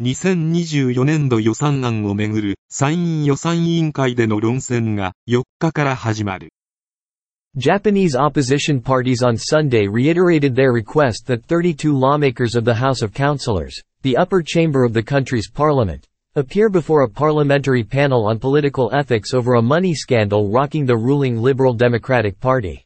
2024年度予算案をめぐる参院予算委員会での論戦が4日から始まる。Japanese opposition parties on Sunday reiterated their request that 32 lawmakers of the House of Councillors, the upper chamber of the country's parliament, appear before a parliamentary panel on political ethics over a money scandal rocking the ruling Liberal Democratic Party.